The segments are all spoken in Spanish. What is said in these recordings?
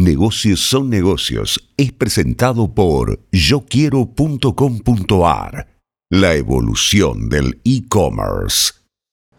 Negocios son negocios es presentado por yoquiero.com.ar. La evolución del e-commerce.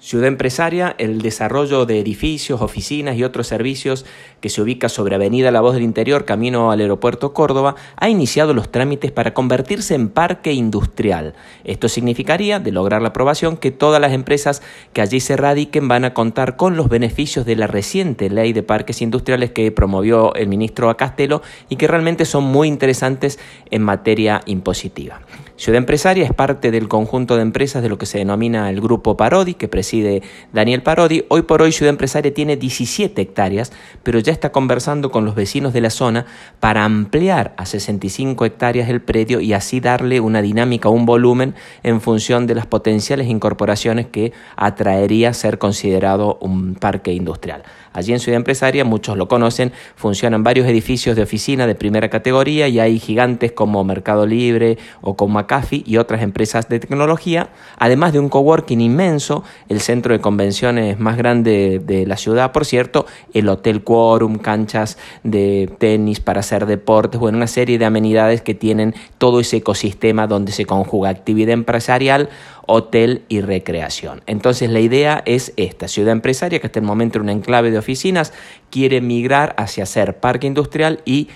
Ciudad Empresaria, el desarrollo de edificios, oficinas y otros servicios que se ubica sobre Avenida La Voz del Interior, camino al aeropuerto Córdoba, ha iniciado los trámites para convertirse en parque industrial. Esto significaría, de lograr la aprobación, que todas las empresas que allí se radiquen van a contar con los beneficios de la reciente ley de parques industriales que promovió el ministro Acastelo y que realmente son muy interesantes en materia impositiva. Ciudad Empresaria es parte del conjunto de empresas de lo que se denomina el Grupo Parodi, que preside Daniel Parodi. Hoy por hoy Ciudad Empresaria tiene 17 hectáreas, pero ya está conversando con los vecinos de la zona para ampliar a 65 hectáreas el predio y así darle una dinámica, un volumen en función de las potenciales incorporaciones que atraería ser considerado un parque industrial. Allí en Ciudad Empresaria, muchos lo conocen, funcionan varios edificios de oficina de primera categoría y hay gigantes como Mercado Libre o como McAfee y otras empresas de tecnología, además de un coworking inmenso, el centro de convenciones más grande de la ciudad, por cierto, el Hotel Quorum, canchas de tenis para hacer deportes, bueno, una serie de amenidades que tienen todo ese ecosistema donde se conjuga actividad empresarial, hotel y recreación. Entonces la idea es esta, ciudad empresaria que hasta el momento en un enclave de oficinas quiere migrar hacia ser parque industrial y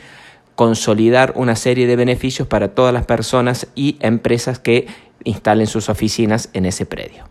consolidar una serie de beneficios para todas las personas y empresas que instalen sus oficinas en ese predio.